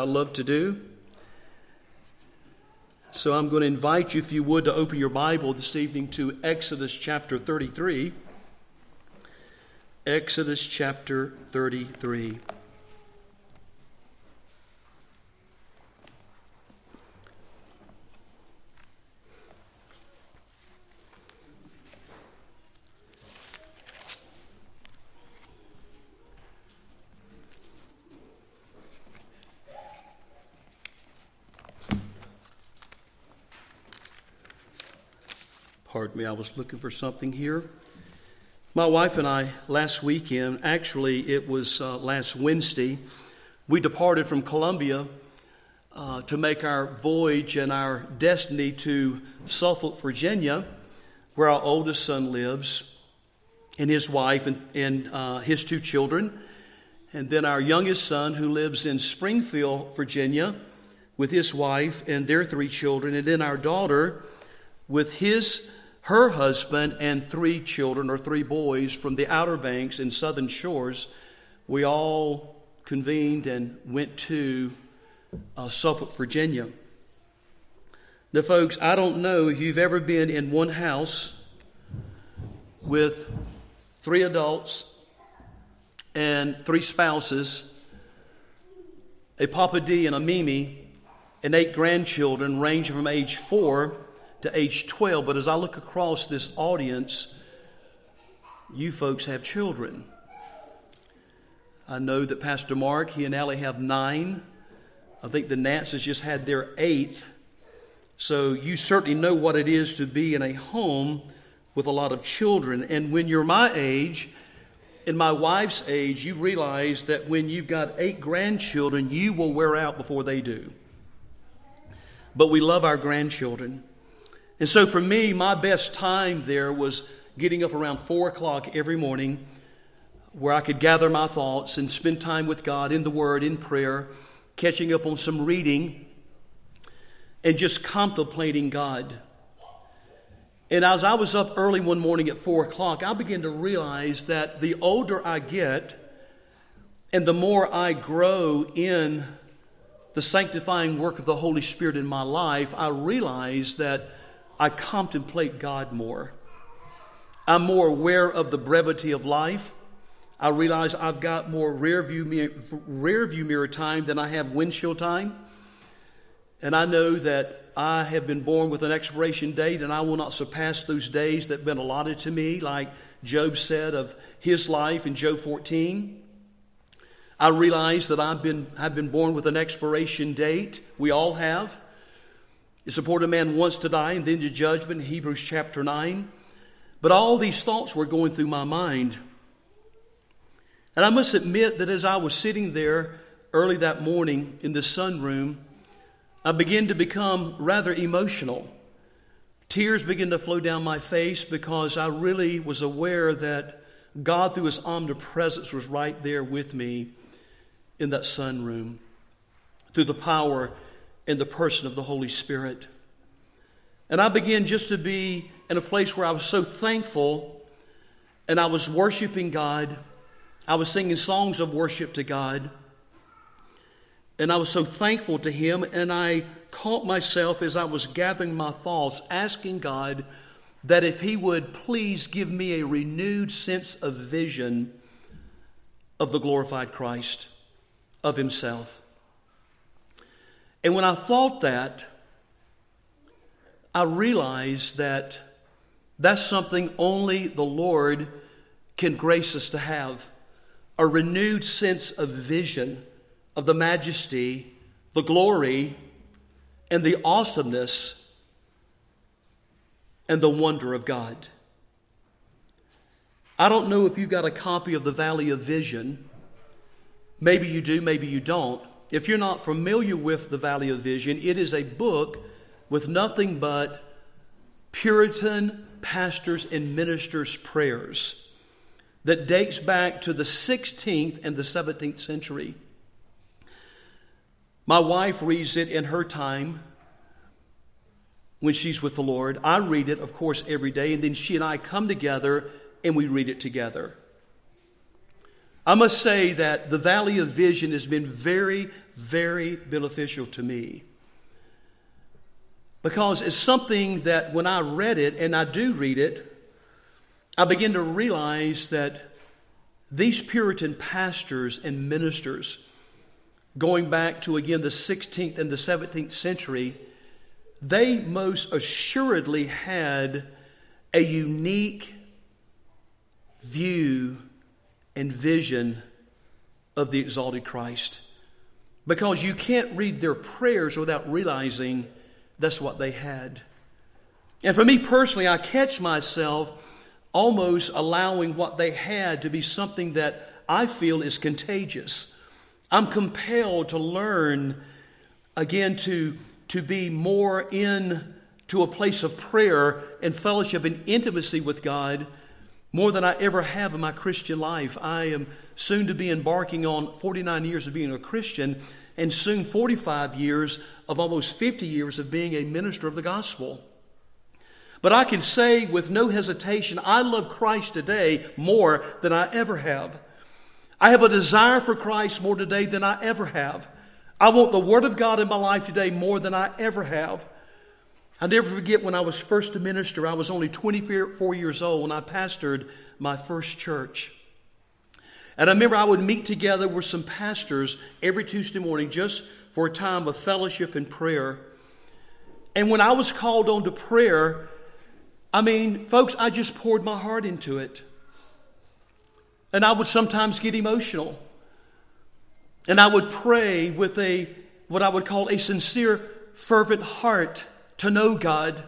I love to do. So I'm going to invite you, if you would, to open your Bible this evening to Exodus chapter 33. Exodus chapter 33. Pardon me, I was looking for something here. My wife and I, last weekend, actually, it was uh, last Wednesday, we departed from Columbia uh, to make our voyage and our destiny to Suffolk, Virginia, where our oldest son lives, and his wife and, and uh, his two children. And then our youngest son, who lives in Springfield, Virginia, with his wife and their three children. And then our daughter, with his her husband and three children or three boys from the Outer Banks and Southern Shores, we all convened and went to uh, Suffolk, Virginia. Now, folks, I don't know if you've ever been in one house with three adults and three spouses, a Papa D and a Mimi, and eight grandchildren ranging from age four to age 12. But as I look across this audience, you folks have children. I know that Pastor Mark, he and Allie have nine. I think the Nats has just had their eighth. So you certainly know what it is to be in a home with a lot of children. And when you're my age, in my wife's age, you realize that when you've got eight grandchildren, you will wear out before they do. But we love our grandchildren. And so for me, my best time there was getting up around four o'clock every morning where I could gather my thoughts and spend time with God in the Word, in prayer, catching up on some reading, and just contemplating God. And as I was up early one morning at four o'clock, I began to realize that the older I get and the more I grow in the sanctifying work of the Holy Spirit in my life, I realize that I contemplate God more. I'm more aware of the brevity of life. I realize I've got more rear view, mirror, rear view mirror time than I have windshield time. And I know that I have been born with an expiration date and I will not surpass those days that have been allotted to me, like Job said of his life in Job 14. I realize that I've been, I've been born with an expiration date. We all have. It's important a man wants to die and then to judgment, Hebrews chapter 9. But all these thoughts were going through my mind. And I must admit that as I was sitting there early that morning in the sunroom, I began to become rather emotional. Tears began to flow down my face because I really was aware that God, through His omnipresence, was right there with me in that sunroom through the power in the person of the Holy Spirit. And I began just to be in a place where I was so thankful and I was worshiping God. I was singing songs of worship to God. And I was so thankful to Him. And I caught myself as I was gathering my thoughts, asking God that if He would please give me a renewed sense of vision of the glorified Christ, of Himself. And when I thought that, I realized that that's something only the Lord can grace us to have a renewed sense of vision of the majesty, the glory, and the awesomeness and the wonder of God. I don't know if you've got a copy of the Valley of Vision. Maybe you do, maybe you don't. If you're not familiar with the Valley of Vision, it is a book with nothing but Puritan pastors and ministers' prayers that dates back to the 16th and the 17th century. My wife reads it in her time when she's with the Lord. I read it, of course, every day, and then she and I come together and we read it together. I must say that the Valley of Vision has been very, very beneficial to me. Because it's something that when I read it, and I do read it, I begin to realize that these Puritan pastors and ministers, going back to again the 16th and the 17th century, they most assuredly had a unique view and vision of the exalted Christ. Because you can't read their prayers without realizing that's what they had. And for me personally, I catch myself almost allowing what they had to be something that I feel is contagious. I'm compelled to learn again to, to be more in to a place of prayer and fellowship and intimacy with God more than I ever have in my Christian life. I am soon to be embarking on 49 years of being a Christian and soon 45 years of almost 50 years of being a minister of the gospel. But I can say with no hesitation, I love Christ today more than I ever have. I have a desire for Christ more today than I ever have. I want the Word of God in my life today more than I ever have. I never forget when I was first a minister, I was only 24 years old when I pastored my first church. And I remember I would meet together with some pastors every Tuesday morning just for a time of fellowship and prayer. And when I was called on to prayer, I mean, folks, I just poured my heart into it. And I would sometimes get emotional. And I would pray with a, what I would call a sincere, fervent heart to know God,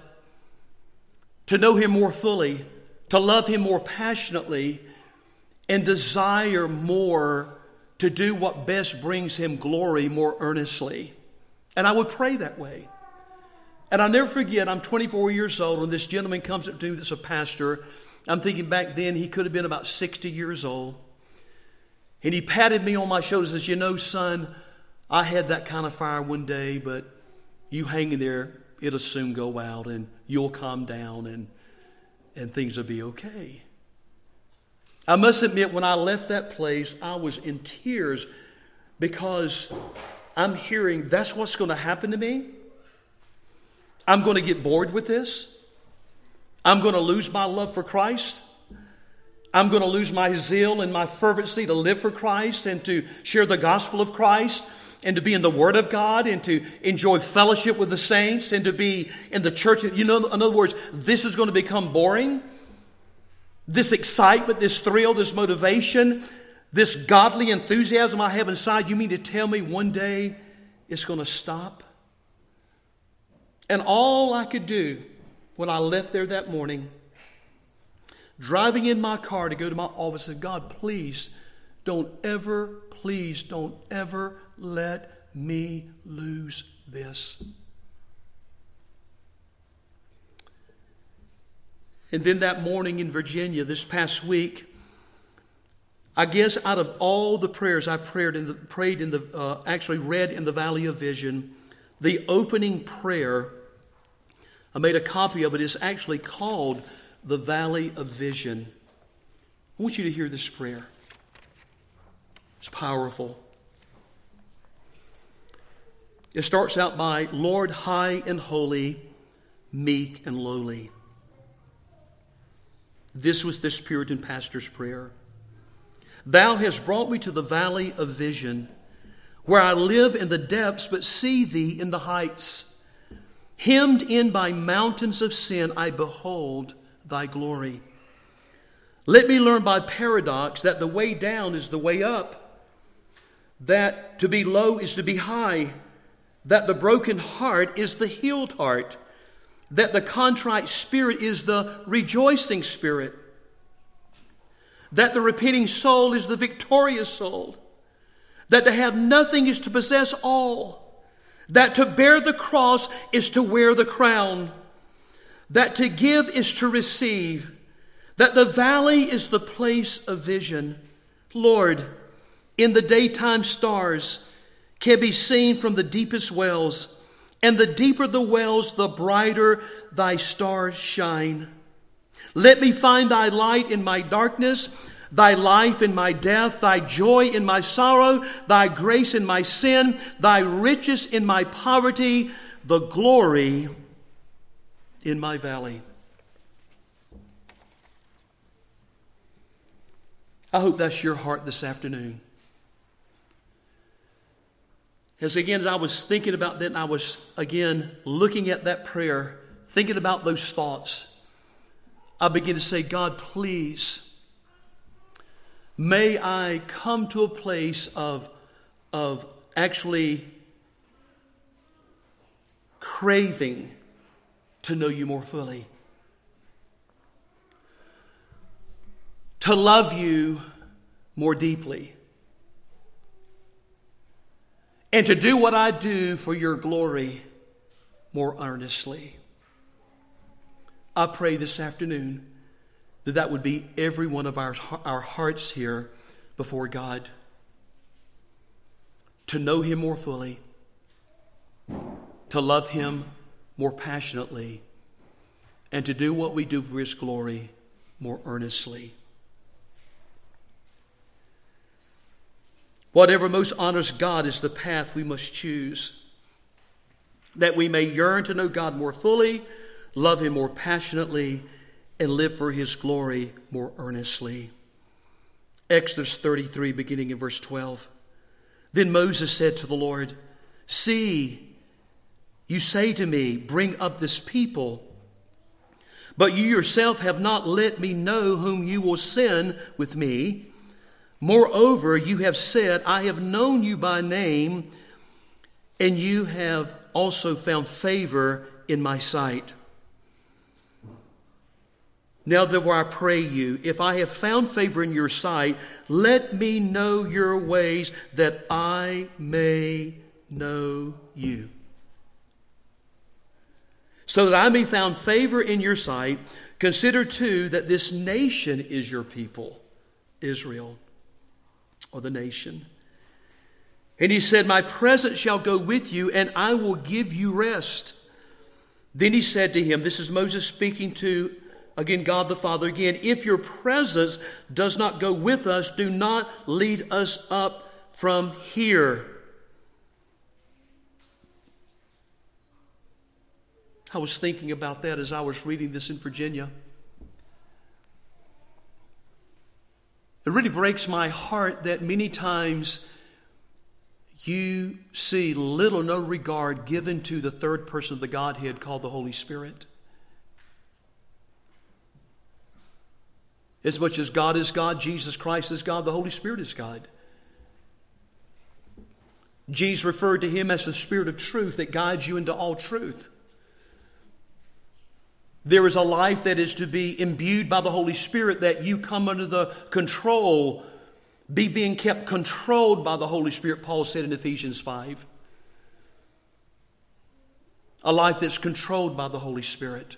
to know Him more fully, to love Him more passionately, and desire more to do what best brings Him glory more earnestly. And I would pray that way. And I'll never forget, I'm 24 years old, when this gentleman comes up to me that's a pastor. I'm thinking back then he could have been about 60 years old. And he patted me on my shoulder and says, You know, son, I had that kind of fire one day, but you hang in there, it'll soon go out and you'll calm down and, and things will be okay. I must admit, when I left that place, I was in tears because I'm hearing that's what's going to happen to me. I'm going to get bored with this. I'm going to lose my love for Christ. I'm going to lose my zeal and my fervency to live for Christ and to share the gospel of Christ and to be in the Word of God and to enjoy fellowship with the saints and to be in the church. You know, in other words, this is going to become boring. This excitement, this thrill, this motivation, this godly enthusiasm I have inside, you mean to tell me one day it's going to stop? And all I could do when I left there that morning, driving in my car to go to my office, said, God, please don't ever, please don't ever let me lose this. And then that morning in Virginia, this past week, I guess out of all the prayers I prayed in the, prayed in the uh, actually read in the Valley of Vision, the opening prayer I made a copy of it. It's actually called the Valley of Vision. I want you to hear this prayer. It's powerful. It starts out by Lord, high and holy, meek and lowly. This was this Puritan pastor's prayer. Thou hast brought me to the valley of vision, where I live in the depths but see thee in the heights. Hemmed in by mountains of sin, I behold thy glory. Let me learn by paradox that the way down is the way up, that to be low is to be high, that the broken heart is the healed heart, that the contrite spirit is the rejoicing spirit, that the repenting soul is the victorious soul, that to have nothing is to possess all that to bear the cross is to wear the crown, that to give is to receive, that the valley is the place of vision. Lord, in the daytime stars can be seen from the deepest wells, and the deeper the wells, the brighter thy stars shine. Let me find thy light in my darkness, thy life in my death, thy joy in my sorrow, thy grace in my sin, thy riches in my poverty, the glory in my valley. I hope that's your heart this afternoon. As again, as I was thinking about that, and I was again looking at that prayer, thinking about those thoughts, I began to say, God, please, may I come to a place of, of actually craving to know you more fully. to love you more deeply, and to do what I do for your glory more earnestly. I pray this afternoon that that would be every one of our, our hearts here before God. To know Him more fully, to love Him more passionately, and to do what we do for His glory more earnestly. Whatever most honors God is the path we must choose, that we may yearn to know God more fully, love Him more passionately, and live for His glory more earnestly. Exodus 33, beginning in verse 12. Then Moses said to the Lord, See, you say to me, Bring up this people. But you yourself have not let me know whom you will send with me. Moreover, you have said, I have known you by name, and you have also found favor in my sight. Now, therefore, I pray you, if I have found favor in your sight, let me know your ways that I may know you. So that I may found favor in your sight, consider too that this nation is your people, Israel or the nation. And he said, My presence shall go with you, and I will give you rest. Then he said to him, This is Moses speaking to, again, God the Father again, if your presence does not go with us, do not lead us up from here. I was thinking about that as I was reading this in Virginia. It really breaks my heart that many times you see little no regard given to the third person of the Godhead called the Holy Spirit. As much as God is God, Jesus Christ is God, the Holy Spirit is God. Jesus referred to him as the Spirit of truth that guides you into all truth. There is a life that is to be imbued by the Holy Spirit that you come under the control, be being kept controlled by the Holy Spirit, Paul said in Ephesians 5. A life that's controlled by the Holy Spirit.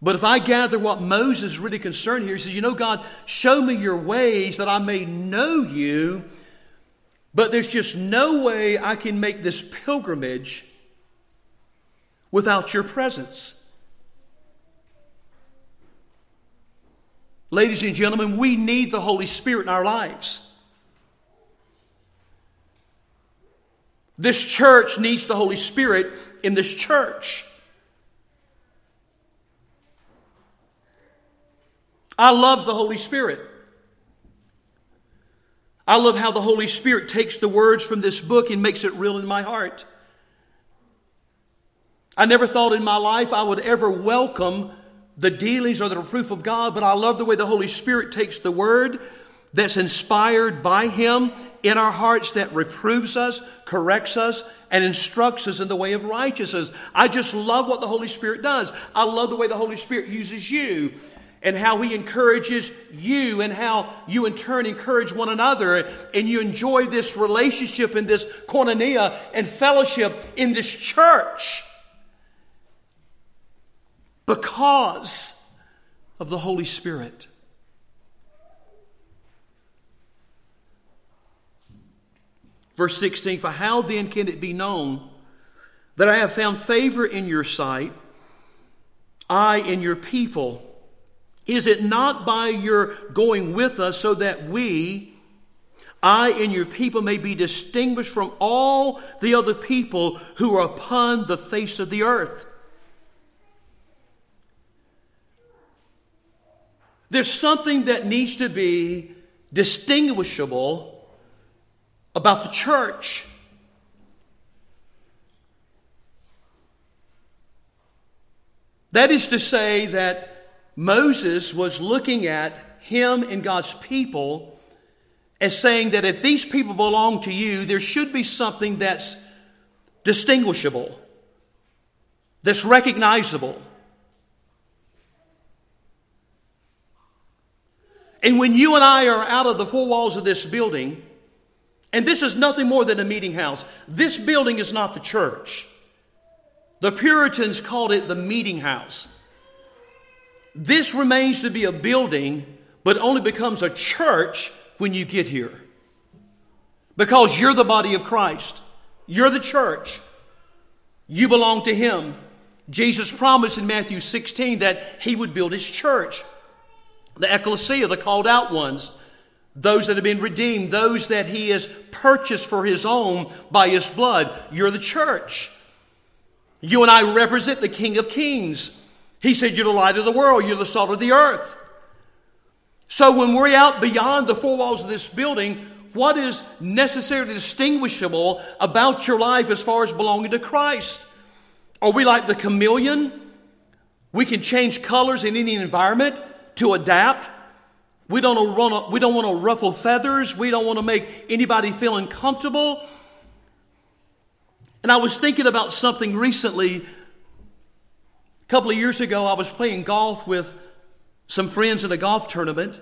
But if I gather what Moses is really concerned here, he says, You know, God, show me your ways that I may know you, but there's just no way I can make this pilgrimage without your presence. Ladies and gentlemen, we need the Holy Spirit in our lives. This church needs the Holy Spirit in this church. I love the Holy Spirit. I love how the Holy Spirit takes the words from this book and makes it real in my heart. I never thought in my life I would ever welcome the dealings or the reproof of God, but I love the way the Holy Spirit takes the word that's inspired by Him in our hearts that reproves us, corrects us, and instructs us in the way of righteousness. I just love what the Holy Spirit does. I love the way the Holy Spirit uses you and how He encourages you and how you in turn encourage one another and you enjoy this relationship and this koinonia and fellowship in this church because of the Holy Spirit. Verse 16 For how then can it be known that I have found favor in your sight, I and your people, Is it not by your going with us so that we, I and your people, may be distinguished from all the other people who are upon the face of the earth? There's something that needs to be distinguishable about the church. That is to say, that Moses was looking at him and God's people as saying that if these people belong to you, there should be something that's distinguishable, that's recognizable. And when you and I are out of the four walls of this building, and this is nothing more than a meeting house, this building is not the church. The Puritans called it the meeting house. This remains to be a building, but only becomes a church when you get here. Because you're the body of Christ, you're the church, you belong to Him. Jesus promised in Matthew 16 that He would build His church. The ecclesia, the called out ones, those that have been redeemed, those that He has purchased for His own by His blood, you're the church. You and I represent the King of Kings. He said, You're the light of the world, you're the salt of the earth. So when we're out beyond the four walls of this building, what is necessarily distinguishable about your life as far as belonging to Christ? Are we like the chameleon? We can change colors in any environment to adapt. We don't, want to, we don't want to ruffle feathers. We don't want to make anybody feel uncomfortable. And I was thinking about something recently. A couple of years ago, I was playing golf with some friends in a golf tournament.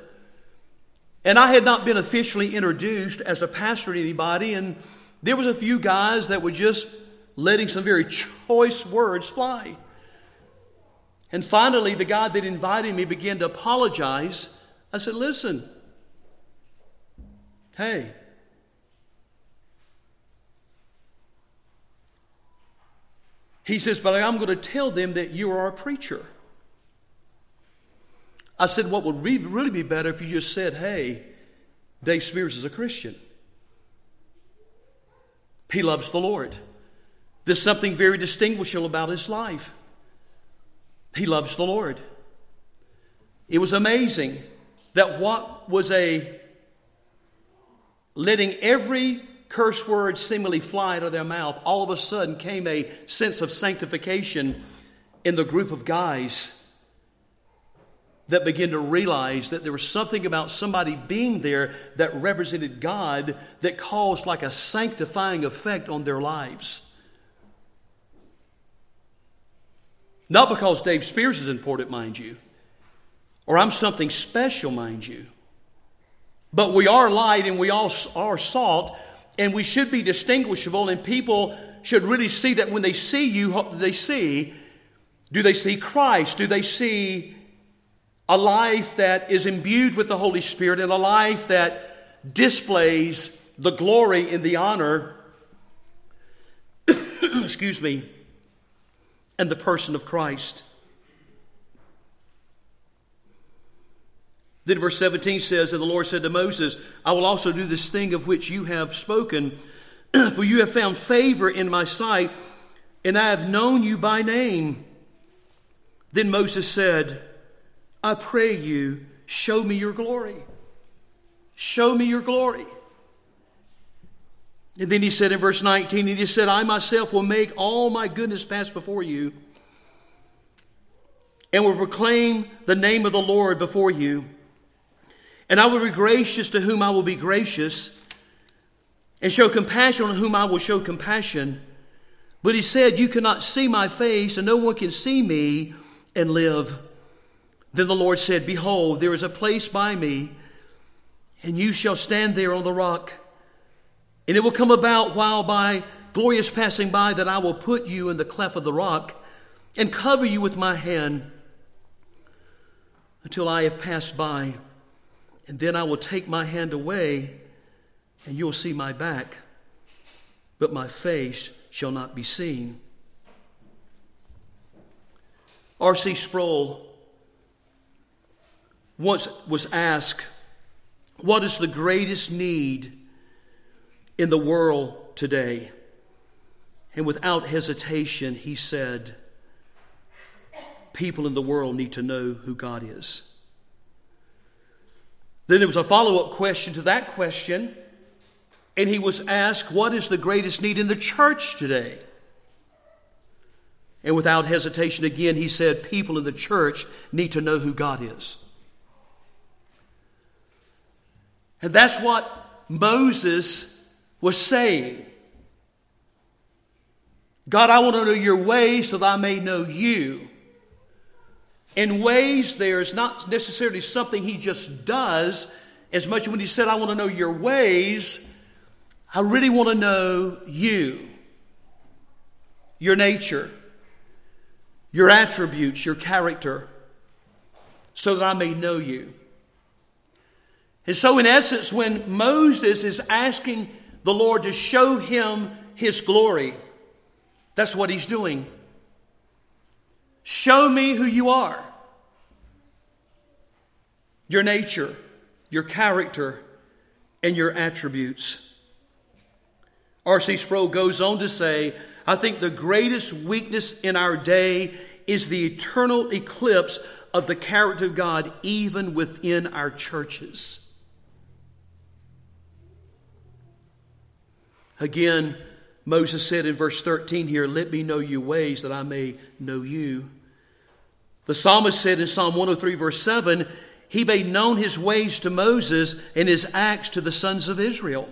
And I had not been officially introduced as a pastor to anybody. And there was a few guys that were just letting some very choice words fly. And finally, the guy that invited me began to apologize. I said, Listen, hey, He says, But I'm going to tell them that you are a preacher. I said, What would really be better if you just said, Hey, Dave Spears is a Christian. He loves the Lord. There's something very distinguishable about his life. He loves the Lord. It was amazing that what was a letting every curse word seemingly fly out of their mouth, all of a sudden came a sense of sanctification in the group of guys that began to realize that there was something about somebody being there that represented God that caused like a sanctifying effect on their lives. Not because Dave Spears is important, mind you, or I'm something special, mind you, but we are light and we all are salt and we should be distinguishable, and people should really see that when they see you, they see do they see Christ? Do they see a life that is imbued with the Holy Spirit and a life that displays the glory and the honor, excuse me, and the person of Christ? Then verse 17 says, And the Lord said to Moses, I will also do this thing of which you have spoken, for you have found favor in my sight, and I have known you by name. Then Moses said, I pray you, show me your glory. Show me your glory. And then he said in verse 19, he just said, I myself will make all my goodness pass before you, and will proclaim the name of the Lord before you. And I will be gracious to whom I will be gracious, and show compassion on whom I will show compassion. But he said, You cannot see my face, and no one can see me and live. Then the Lord said, Behold, there is a place by me, and you shall stand there on the rock. And it will come about while by glorious passing by that I will put you in the cleft of the rock and cover you with my hand until I have passed by. And then I will take my hand away, and you'll see my back, but my face shall not be seen. R.C. Sproul once was asked, What is the greatest need in the world today? And without hesitation, he said, People in the world need to know who God is. Then there was a follow up question to that question, and he was asked, What is the greatest need in the church today? And without hesitation, again, he said, People in the church need to know who God is. And that's what Moses was saying. God, I want to know your ways so that I may know you. In ways, there is not necessarily something he just does, as much as when he said, I want to know your ways, I really want to know you, your nature your attributes, your character, so that I may know you. And so, in essence, when Moses is asking the Lord to show him his glory, that's what he's doing. Show me who you are, your nature, your character, and your attributes. R.C. Sproul goes on to say, I think the greatest weakness in our day is the eternal eclipse of the character of God, even within our churches. Again, Moses said in verse 13 here, Let me know your ways that I may know you. The psalmist said in Psalm 103, verse 7, He made known his ways to Moses and his acts to the sons of Israel.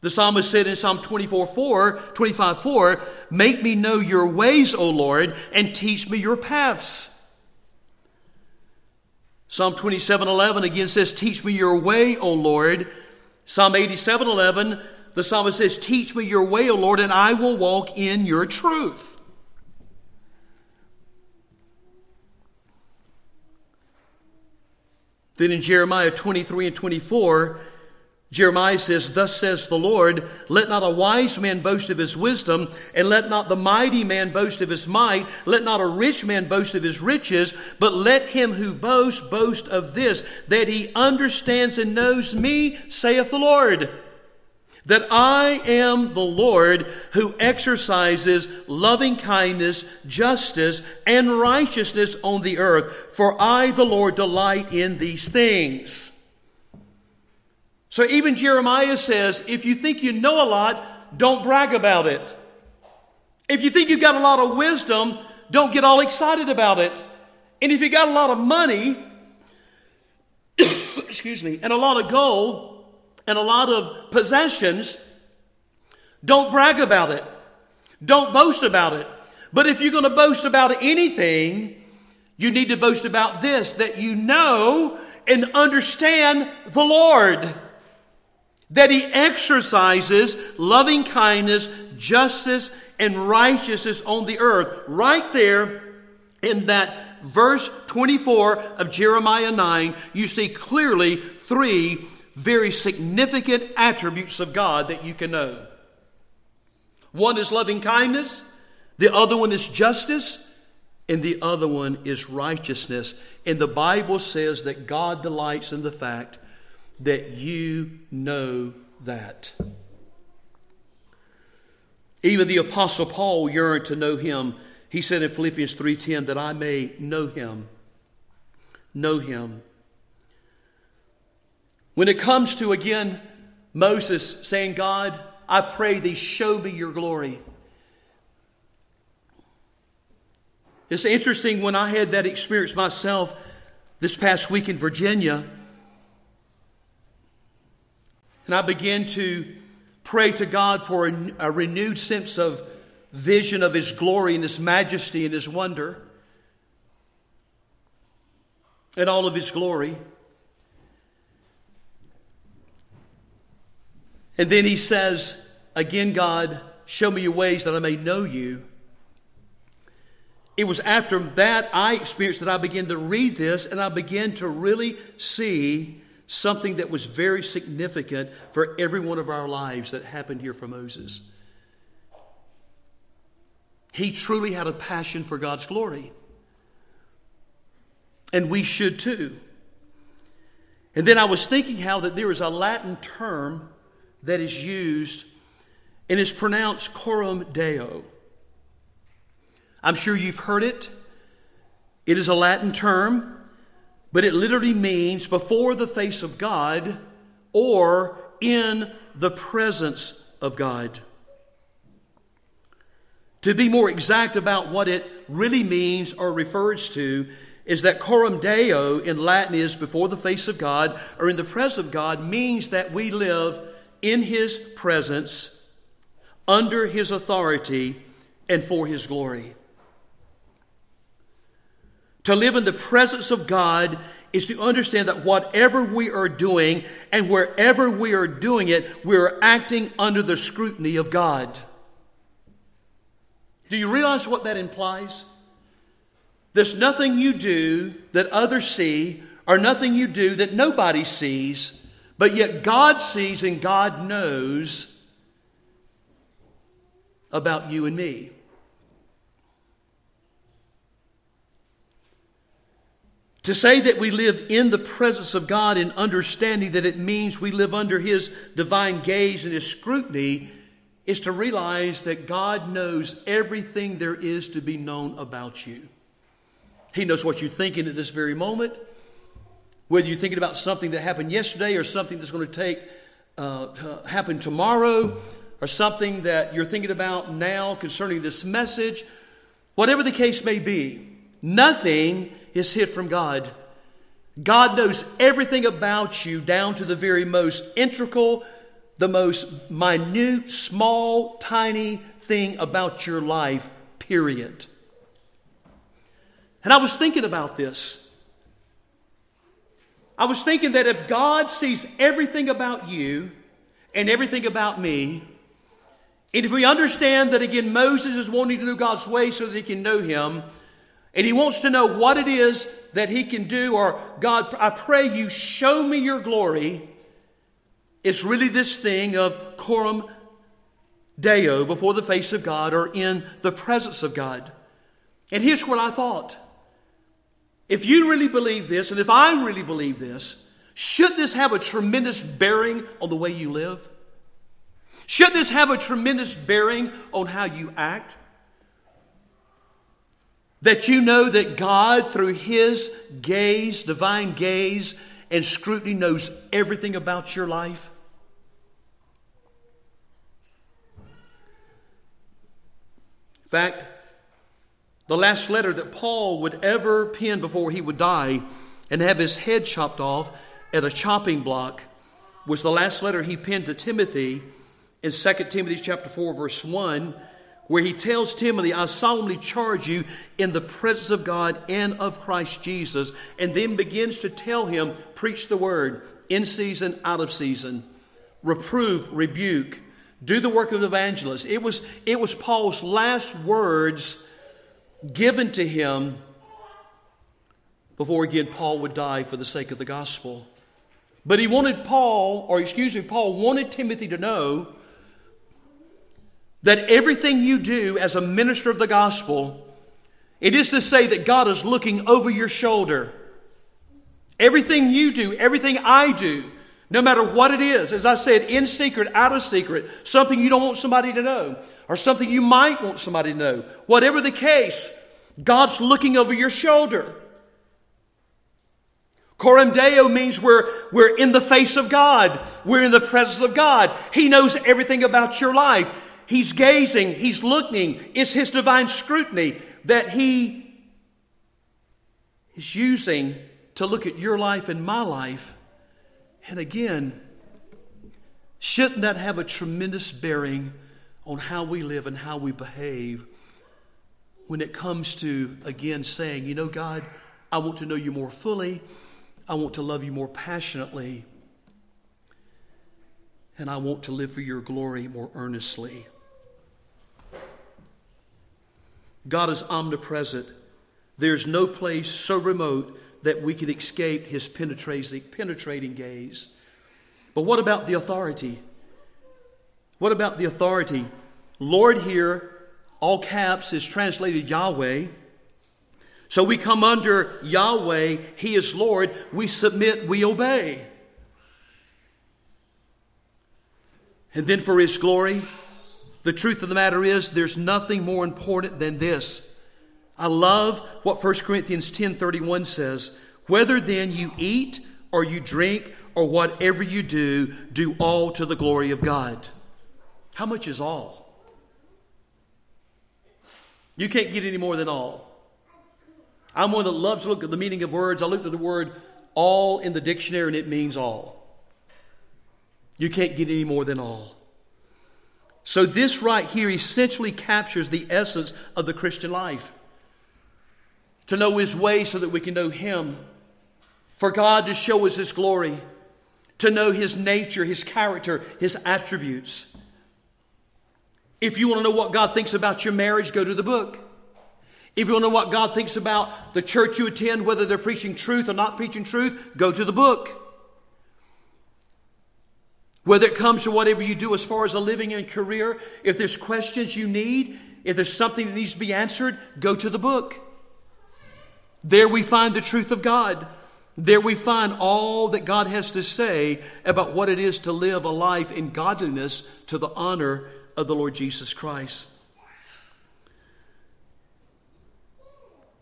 The psalmist said in Psalm 24, 4, 25, 4, Make me know your ways, O Lord, and teach me your paths. Psalm 27, 11 again says, Teach me your way, O Lord. Psalm 87, 11, the psalmist says, Teach me your way, O Lord, and I will walk in your truth. Then in Jeremiah 23 and 24, Jeremiah says, Thus says the Lord, let not a wise man boast of his wisdom, and let not the mighty man boast of his might, let not a rich man boast of his riches, but let him who boasts boast of this, that he understands and knows me, saith the Lord. That I am the Lord who exercises loving kindness, justice, and righteousness on the earth, for I, the Lord, delight in these things. So even Jeremiah says if you think you know a lot, don't brag about it. If you think you've got a lot of wisdom, don't get all excited about it. And if you got a lot of money, excuse me, and a lot of gold and a lot of possessions, don't brag about it. Don't boast about it. But if you're going to boast about anything, you need to boast about this that you know and understand the Lord that he exercises loving kindness, justice, and righteousness on the earth. Right there in that verse 24 of Jeremiah 9, you see clearly three very significant attributes of God that you can know. One is loving kindness, the other one is justice, and the other one is righteousness. And the Bible says that God delights in the fact that you know that. Even the apostle Paul yearned to know him. He said in Philippians 3:10 that I may know him. Know him. When it comes to again Moses saying, God, I pray thee show me your glory. It's interesting when I had that experience myself this past week in Virginia. And I began to pray to God for a, a renewed sense of vision of His glory and His majesty and His wonder and all of His glory. And then He says, Again, God, show me your ways that I may know you. It was after that I experienced that I began to read this and I began to really see something that was very significant for every one of our lives that happened here for Moses. He truly had a passion for God's glory. and we should too. And then I was thinking how that there is a Latin term that is used and is pronounced coram deo. I'm sure you've heard it. It is a Latin term, but it literally means before the face of God or in the presence of God. To be more exact about what it really means or refers to, is that coram deo in Latin is before the face of God or in the presence of God means that we live in His presence, under His authority, and for His glory. To live in the presence of God is to understand that whatever we are doing and wherever we are doing it, we are acting under the scrutiny of God. Do you realize what that implies? There's nothing you do that others see, or nothing you do that nobody sees, but yet God sees and God knows about you and me. To say that we live in the presence of God in understanding that it means we live under His divine gaze and His scrutiny is to realize that God knows everything there is to be known about you. He knows what you're thinking at this very moment, whether you're thinking about something that happened yesterday or something that's going to take uh, to happen tomorrow or something that you're thinking about now concerning this message. Whatever the case may be, nothing is hid from God. God knows everything about you down to the very most integral, the most minute, small, tiny thing about your life, period. And I was thinking about this. I was thinking that if God sees everything about you and everything about me, and if we understand that again, Moses is wanting to know God's way so that he can know him, and he wants to know what it is that he can do, or God, I pray you show me your glory. It's really this thing of coram deo before the face of God or in the presence of God. And here's what I thought. If you really believe this, and if I really believe this, should this have a tremendous bearing on the way you live? Should this have a tremendous bearing on how you act? That you know that God, through His gaze, divine gaze, and scrutiny, knows everything about your life? In fact, the last letter that Paul would ever pen before he would die and have his head chopped off at a chopping block was the last letter he penned to Timothy in 2 Timothy chapter 4 verse 1 where he tells Timothy, I solemnly charge you in the presence of God and of Christ Jesus, and then begins to tell him, preach the word in season, out of season, reprove, rebuke, do the work of the evangelist. It was, it was Paul's last words given to him before again Paul would die for the sake of the gospel. But he wanted Paul, or excuse me, Paul wanted Timothy to know that everything you do as a minister of the gospel, it is to say that God is looking over your shoulder. Everything you do, everything I do, no matter what it is, as I said, in secret, out of secret, something you don't want somebody to know, or something you might want somebody to know, whatever the case, God's looking over your shoulder. Coram Deo means we're, we're in the face of God. We're in the presence of God. He knows everything about your life. He's gazing, He's looking. It's His divine scrutiny that He is using to look at your life and my life. And again, shouldn't that have a tremendous bearing on how we live and how we behave when it comes to, again, saying, you know, God, I want to know you more fully, I want to love you more passionately, and I want to live for your glory more earnestly. God is omnipresent. There's no place so remote that we can escape his penetrating, gaze. But what about the authority? What about the authority? Lord here, all caps, is translated Yahweh. So we come under Yahweh, He is Lord, we submit, we obey. And then for His glory, the truth of the matter is there's nothing more important than this. I love what 1 Corinthians 10:31 says, whether then you eat or you drink or whatever you do, do all to the glory of God. How much is all? You can't get any more than all. I'm one that loves to look at the meaning of words. I looked at the word all in the dictionary and it means all. You can't get any more than all. So, this right here essentially captures the essence of the Christian life. To know His way so that we can know Him. For God to show us His glory. To know His nature, His character, His attributes. If you want to know what God thinks about your marriage, go to the book. If you want to know what God thinks about the church you attend, whether they're preaching truth or not preaching truth, go to the book. Whether it comes to whatever you do as far as a living and career, if there's questions you need, if there's something that needs to be answered, go to the book. There we find the truth of God. There we find all that God has to say about what it is to live a life in godliness to the honor of the Lord Jesus Christ.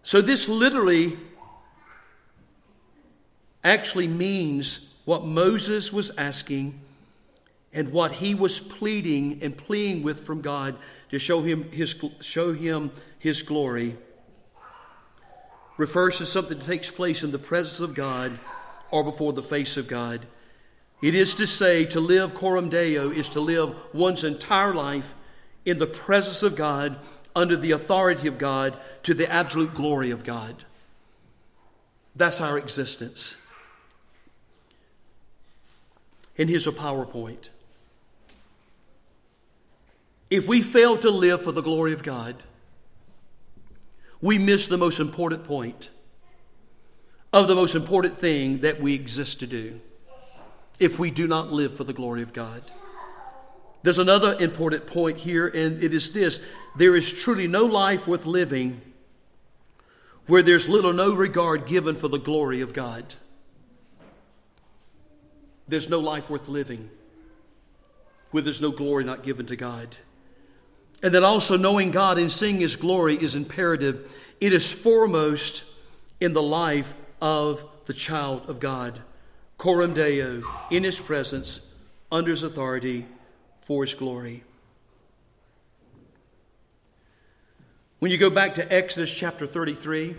So, this literally actually means what Moses was asking and what he was pleading and pleading with from God to show him his, show him his glory refers to something that takes place in the presence of God or before the face of God. It is to say, to live coram deo is to live one's entire life in the presence of God, under the authority of God, to the absolute glory of God. That's our existence. And here's a PowerPoint. If we fail to live for the glory of God, we miss the most important point of the most important thing that we exist to do if we do not live for the glory of God. There's another important point here, and it is this there is truly no life worth living where there's little or no regard given for the glory of God. There's no life worth living where there's no glory not given to God. And that also knowing God and seeing His glory is imperative. It is foremost in the life of the child of God. Coram Deo, in His presence, under His authority, for His glory. When you go back to Exodus chapter 33,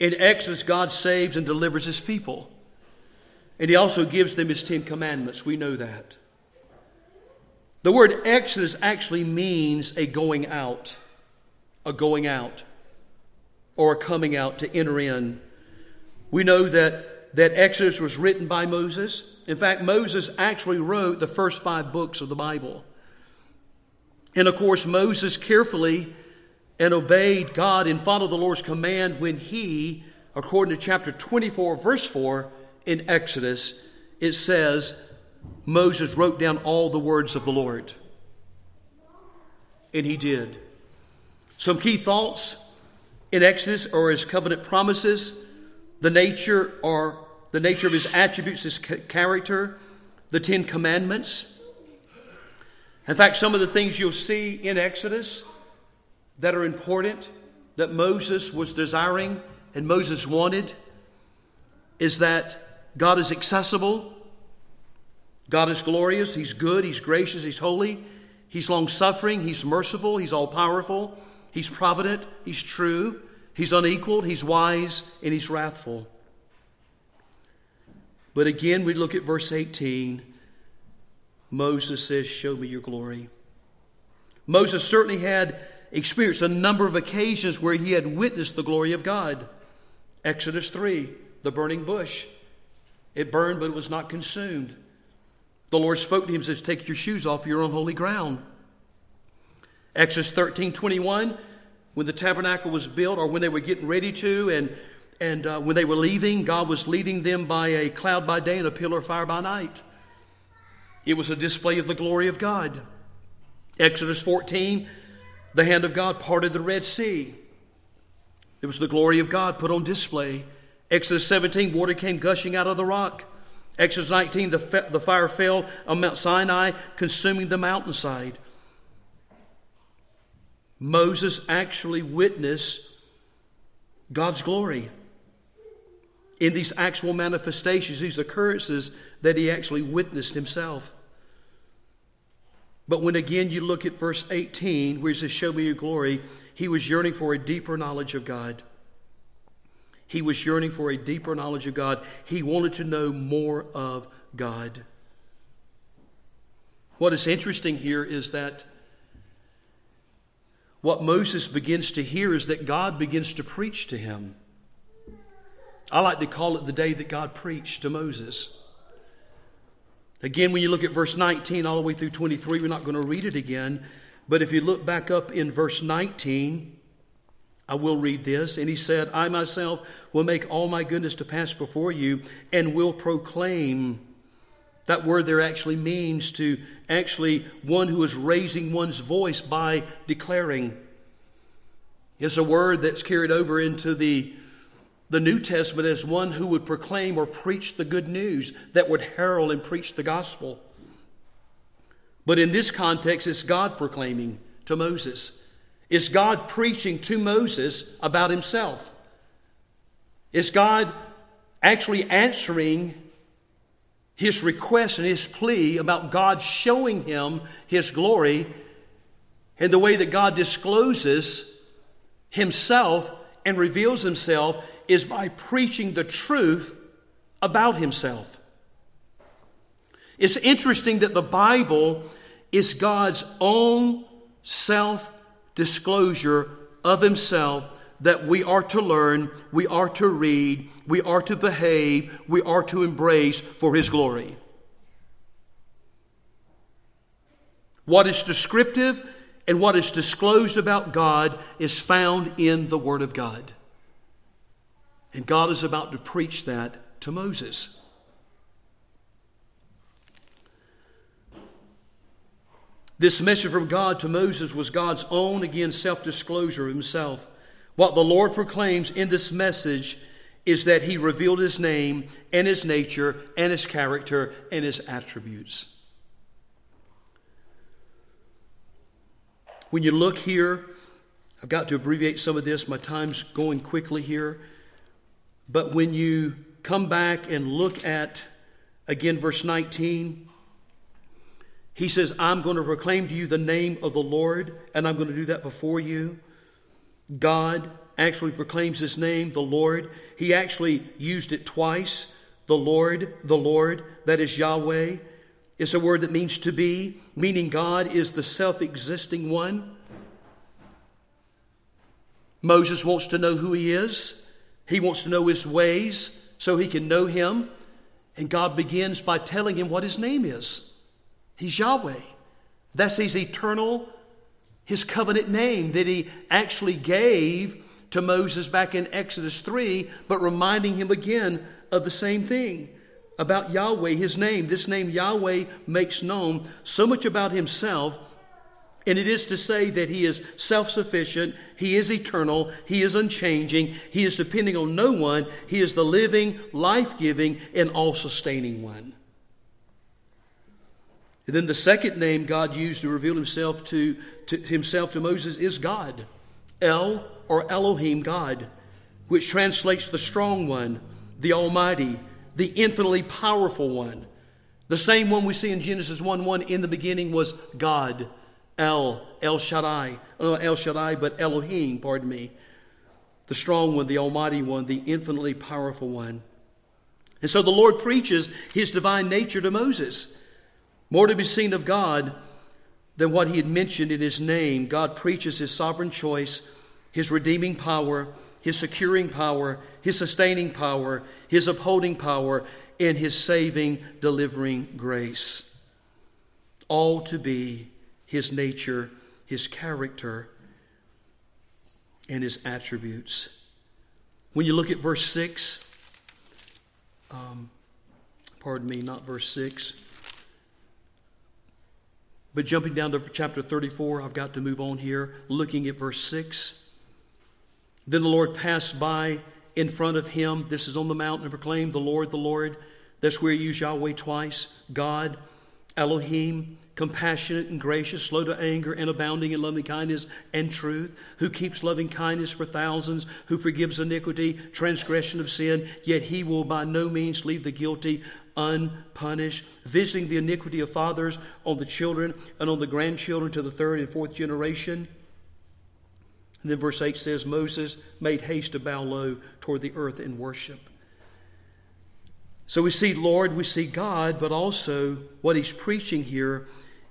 in Exodus, God saves and delivers His people. And He also gives them His Ten Commandments. We know that. The word Exodus actually means a going out, a going out, or a coming out to enter in. We know that, that Exodus was written by Moses. In fact, Moses actually wrote the first five books of the Bible. And of course, Moses carefully and obeyed God and followed the Lord's command when he, according to chapter 24, verse 4 in Exodus, it says, Moses wrote down all the words of the Lord. And he did. Some key thoughts in Exodus are his covenant promises, the nature or the nature of his attributes, his character, the Ten Commandments. In fact, some of the things you'll see in Exodus that are important that Moses was desiring and Moses wanted is that God is accessible, God is glorious, He's good, He's gracious, He's holy, He's long suffering, He's merciful, He's all powerful, He's provident, He's true, He's unequaled, He's wise, and He's wrathful. But again, we look at verse 18. Moses says, Show me your glory. Moses certainly had experienced a number of occasions where he had witnessed the glory of God. Exodus 3, the burning bush. It burned, but it was not consumed. The Lord spoke to him and says, Take your shoes off, you're on holy ground. Exodus 13 21, when the tabernacle was built, or when they were getting ready to, and, and uh, when they were leaving, God was leading them by a cloud by day and a pillar of fire by night. It was a display of the glory of God. Exodus 14, the hand of God parted the Red Sea. It was the glory of God put on display. Exodus 17, water came gushing out of the rock. Exodus 19, the, the fire fell on Mount Sinai, consuming the mountainside. Moses actually witnessed God's glory in these actual manifestations, these occurrences that he actually witnessed himself. But when again you look at verse 18, where he says, Show me your glory, he was yearning for a deeper knowledge of God. He was yearning for a deeper knowledge of God. He wanted to know more of God. What is interesting here is that what Moses begins to hear is that God begins to preach to him. I like to call it the day that God preached to Moses. Again, when you look at verse 19 all the way through 23, we're not going to read it again. But if you look back up in verse 19, I will read this. And he said, I myself will make all my goodness to pass before you and will proclaim. That word there actually means to actually one who is raising one's voice by declaring. It's a word that's carried over into the the New Testament as one who would proclaim or preach the good news, that would herald and preach the gospel. But in this context, it's God proclaiming to Moses. It's God preaching to Moses about himself. Is God actually answering his request and his plea about God showing him his glory and the way that God discloses himself and reveals himself is by preaching the truth about himself. It's interesting that the Bible is God's own self disclosure of himself that we are to learn, we are to read, we are to behave, we are to embrace for his glory. What is descriptive and what is disclosed about God is found in the Word of God. And God is about to preach that to Moses. This message from God to Moses was God's own, again, self disclosure of himself. What the Lord proclaims in this message is that he revealed his name and his nature and his character and his attributes. When you look here, I've got to abbreviate some of this, my time's going quickly here. But when you come back and look at, again, verse 19, he says, I'm going to proclaim to you the name of the Lord, and I'm going to do that before you. God actually proclaims his name, the Lord. He actually used it twice the Lord, the Lord, that is Yahweh. It's a word that means to be, meaning God is the self existing one. Moses wants to know who he is. He wants to know his ways so he can know him. And God begins by telling him what his name is. He's Yahweh. That's his eternal, his covenant name that he actually gave to Moses back in Exodus 3, but reminding him again of the same thing about Yahweh, his name. This name, Yahweh, makes known so much about himself and it is to say that He is self sufficient, He is eternal, He is unchanging, He is depending on no one, He is the living, life giving, and all sustaining one. And then the second name God used to reveal Himself to, to Himself to Moses is God. El or Elohim, God, which translates the strong one, the Almighty, the infinitely powerful one. The same one we see in Genesis 1 1 in the beginning was God. El, El Shaddai, uh, El Shaddai, but Elohim, pardon me, the strong one, the almighty one, the infinitely powerful one. And so the Lord preaches his divine nature to Moses. More to be seen of God than what he had mentioned in his name. God preaches his sovereign choice, his redeeming power, his securing power, his sustaining power, his upholding power, and his saving, delivering grace. All to be his nature, his character, and his attributes. When you look at verse 6, um, pardon me, not verse 6, but jumping down to chapter 34, I've got to move on here, looking at verse 6. Then the Lord passed by in front of him. This is on the mountain and proclaimed, The Lord, the Lord. That's where you use Yahweh twice. God, Elohim, compassionate and gracious, slow to anger, and abounding in loving kindness and truth, who keeps loving kindness for thousands, who forgives iniquity, transgression of sin, yet he will by no means leave the guilty unpunished, visiting the iniquity of fathers on the children and on the grandchildren to the third and fourth generation. And then verse 8 says, Moses made haste to bow low toward the earth in worship. So we see Lord, we see God, but also what he's preaching here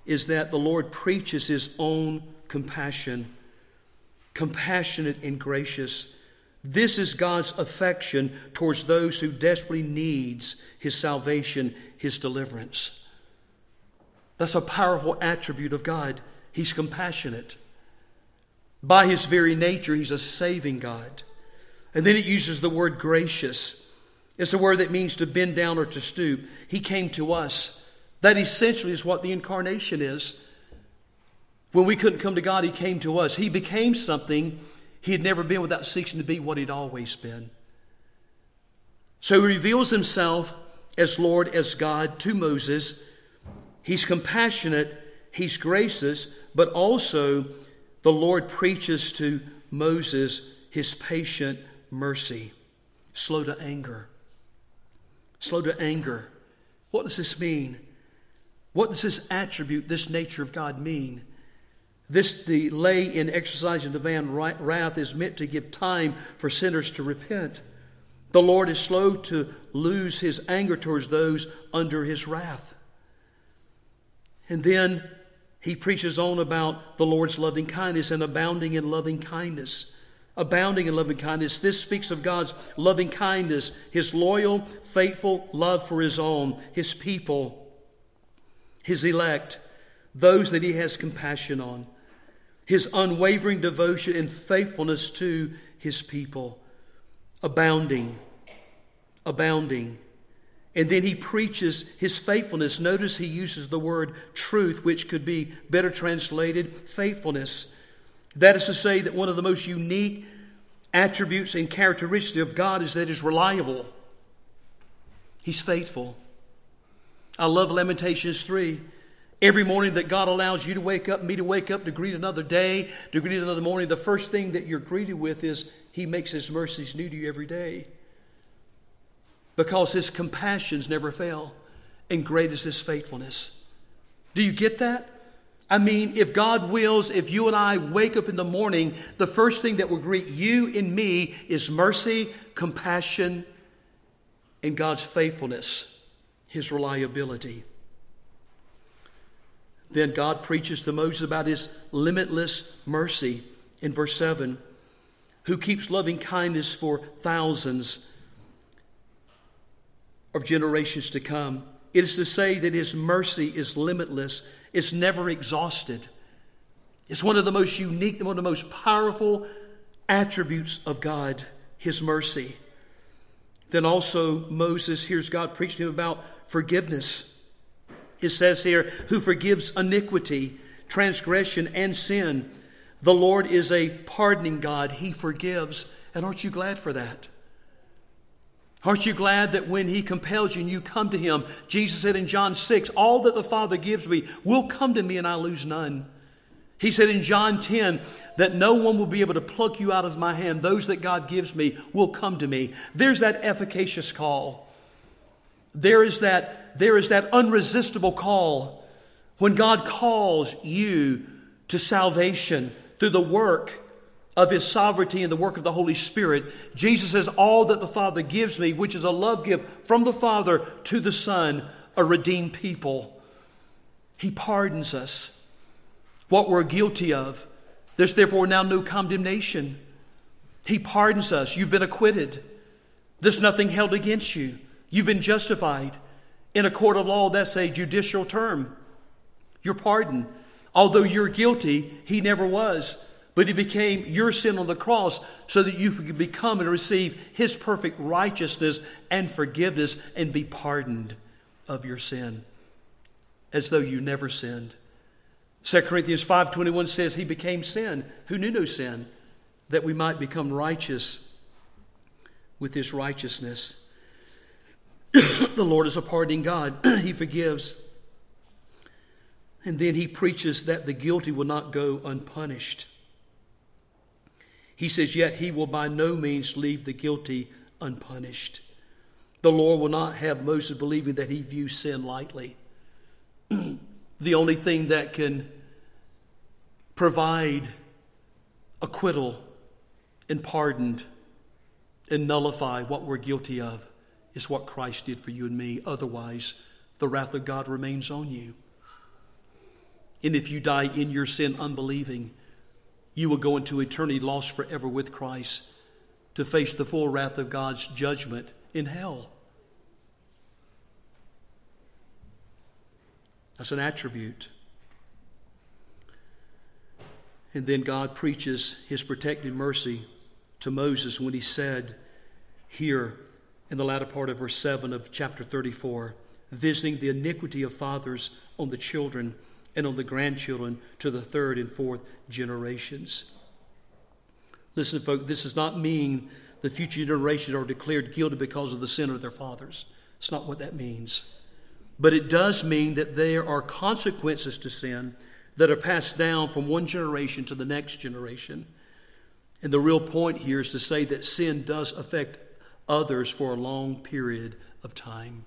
is that the Lord preaches his own compassion, compassionate and gracious. This is God's affection towards those who desperately needs his salvation, his deliverance. That's a powerful attribute of God. He's compassionate. By his very nature, he's a saving God. And then it uses the word gracious. It's a word that means to bend down or to stoop. He came to us that essentially is what the incarnation is. When we couldn't come to God, He came to us. He became something He had never been without seeking to be what He'd always been. So He reveals Himself as Lord, as God to Moses. He's compassionate, He's gracious, but also the Lord preaches to Moses His patient mercy, slow to anger. Slow to anger. What does this mean? What does this attribute, this nature of God mean? This delay in exercising divine wrath is meant to give time for sinners to repent. The Lord is slow to lose his anger towards those under his wrath. And then he preaches on about the Lord's loving kindness and abounding in loving kindness. Abounding in loving kindness. This speaks of God's loving kindness, his loyal, faithful love for his own, his people his elect, those that he has compassion on, his unwavering devotion and faithfulness to his people, abounding, abounding. And then he preaches his faithfulness. Notice he uses the word truth, which could be better translated faithfulness. That is to say, that one of the most unique attributes and characteristics of God is that he's reliable. He's faithful. I love Lamentations 3. Every morning that God allows you to wake up, me to wake up, to greet another day, to greet another morning, the first thing that you're greeted with is He makes His mercies new to you every day. Because His compassions never fail, and great is His faithfulness. Do you get that? I mean, if God wills, if you and I wake up in the morning, the first thing that will greet you and me is mercy, compassion, and God's faithfulness his reliability. Then God preaches to Moses about his limitless mercy in verse 7 who keeps loving kindness for thousands of generations to come. It is to say that his mercy is limitless, it's never exhausted. It's one of the most unique, one of the most powerful attributes of God, his mercy. Then also, Moses hears God preach to him about forgiveness. It says here, who forgives iniquity, transgression, and sin. The Lord is a pardoning God. He forgives. And aren't you glad for that? Aren't you glad that when He compels you and you come to Him, Jesus said in John 6, All that the Father gives me will come to me and I lose none. He said in John 10 that no one will be able to pluck you out of my hand. Those that God gives me will come to me. There's that efficacious call. There is that, there is that unresistible call when God calls you to salvation through the work of his sovereignty and the work of the Holy Spirit. Jesus says, All that the Father gives me, which is a love gift from the Father to the Son, a redeemed people. He pardons us. What we're guilty of. There's therefore now no condemnation. He pardons us. You've been acquitted. There's nothing held against you. You've been justified. In a court of law, that's a judicial term. Your pardon. Although you're guilty, he never was. But he became your sin on the cross so that you could become and receive his perfect righteousness and forgiveness and be pardoned of your sin as though you never sinned. 2 Corinthians 5:21 says he became sin who knew no sin that we might become righteous with his righteousness. the Lord is a pardoning God, he forgives. And then he preaches that the guilty will not go unpunished. He says, Yet he will by no means leave the guilty unpunished. The Lord will not have Moses believing that he views sin lightly. the only thing that can provide acquittal and pardoned and nullify what we're guilty of is what Christ did for you and me. Otherwise, the wrath of God remains on you. And if you die in your sin unbelieving, you will go into eternity lost forever with Christ to face the full wrath of God's judgment in hell. That's an attribute. And then God preaches his protecting mercy to Moses when he said, here in the latter part of verse 7 of chapter 34, visiting the iniquity of fathers on the children and on the grandchildren to the third and fourth generations. Listen, folks, this does not mean the future generations are declared guilty because of the sin of their fathers. It's not what that means. But it does mean that there are consequences to sin that are passed down from one generation to the next generation. And the real point here is to say that sin does affect others for a long period of time.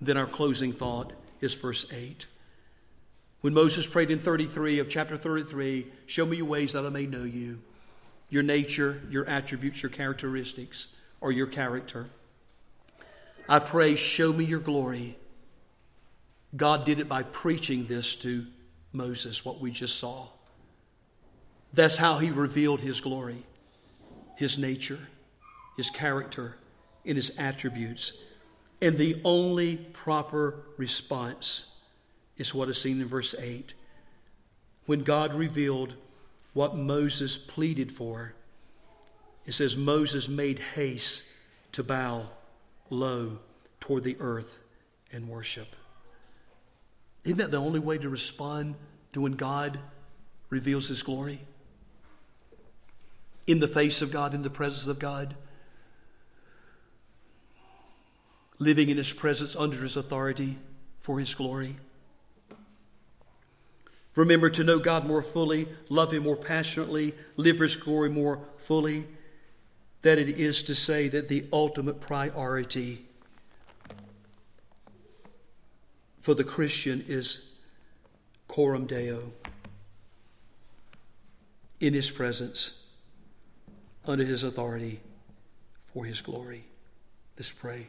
Then our closing thought is verse 8. When Moses prayed in 33 of chapter 33, Show me your ways that I may know you, your nature, your attributes, your characteristics, or your character. I pray, Show me your glory. God did it by preaching this to Moses, what we just saw. That's how he revealed his glory, his nature, his character, and his attributes. And the only proper response is what is seen in verse 8. When God revealed what Moses pleaded for, it says, Moses made haste to bow low toward the earth and worship. Isn't that the only way to respond to when God reveals his glory? in the face of God, in the presence of God, living in His presence under His authority for His glory. Remember to know God more fully, love Him more passionately, live His glory more fully. That it is to say that the ultimate priority for the Christian is coram deo in His presence under his authority for his glory. Let's pray.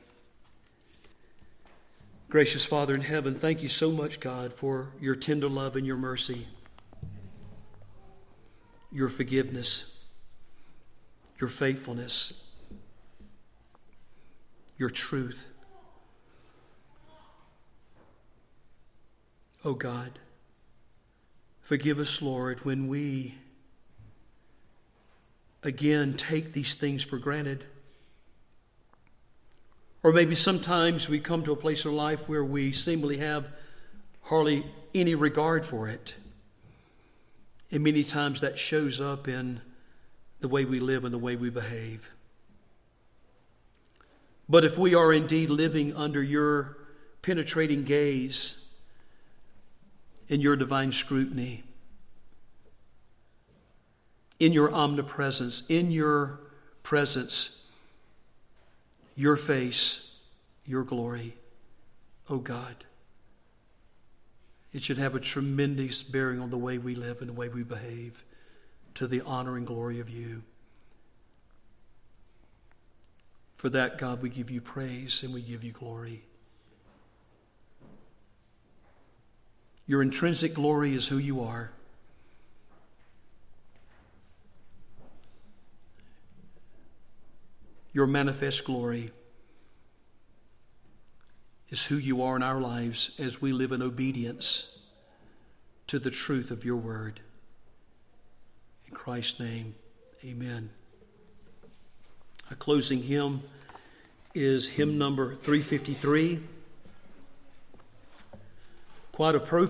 Gracious Father in heaven, thank you so much, God, for your tender love and your mercy, your forgiveness, your faithfulness, your truth. Oh God, forgive us, Lord, when we again take these things for granted. Or maybe sometimes we come to a place in life where we seemingly have hardly any regard for it. And many times that shows up in the way we live and the way we behave. But if we are indeed living under your penetrating gaze and your divine scrutiny, in your omnipresence, in your presence, your face, your glory, O oh God. It should have a tremendous bearing on the way we live and the way we behave to the honor and glory of you. For that, God, we give you praise and we give you glory. Your intrinsic glory is who you are. Your manifest glory is who you are in our lives as we live in obedience to the truth of your word. In Christ's name, amen. A closing hymn is hymn number 353. Quite appropriate.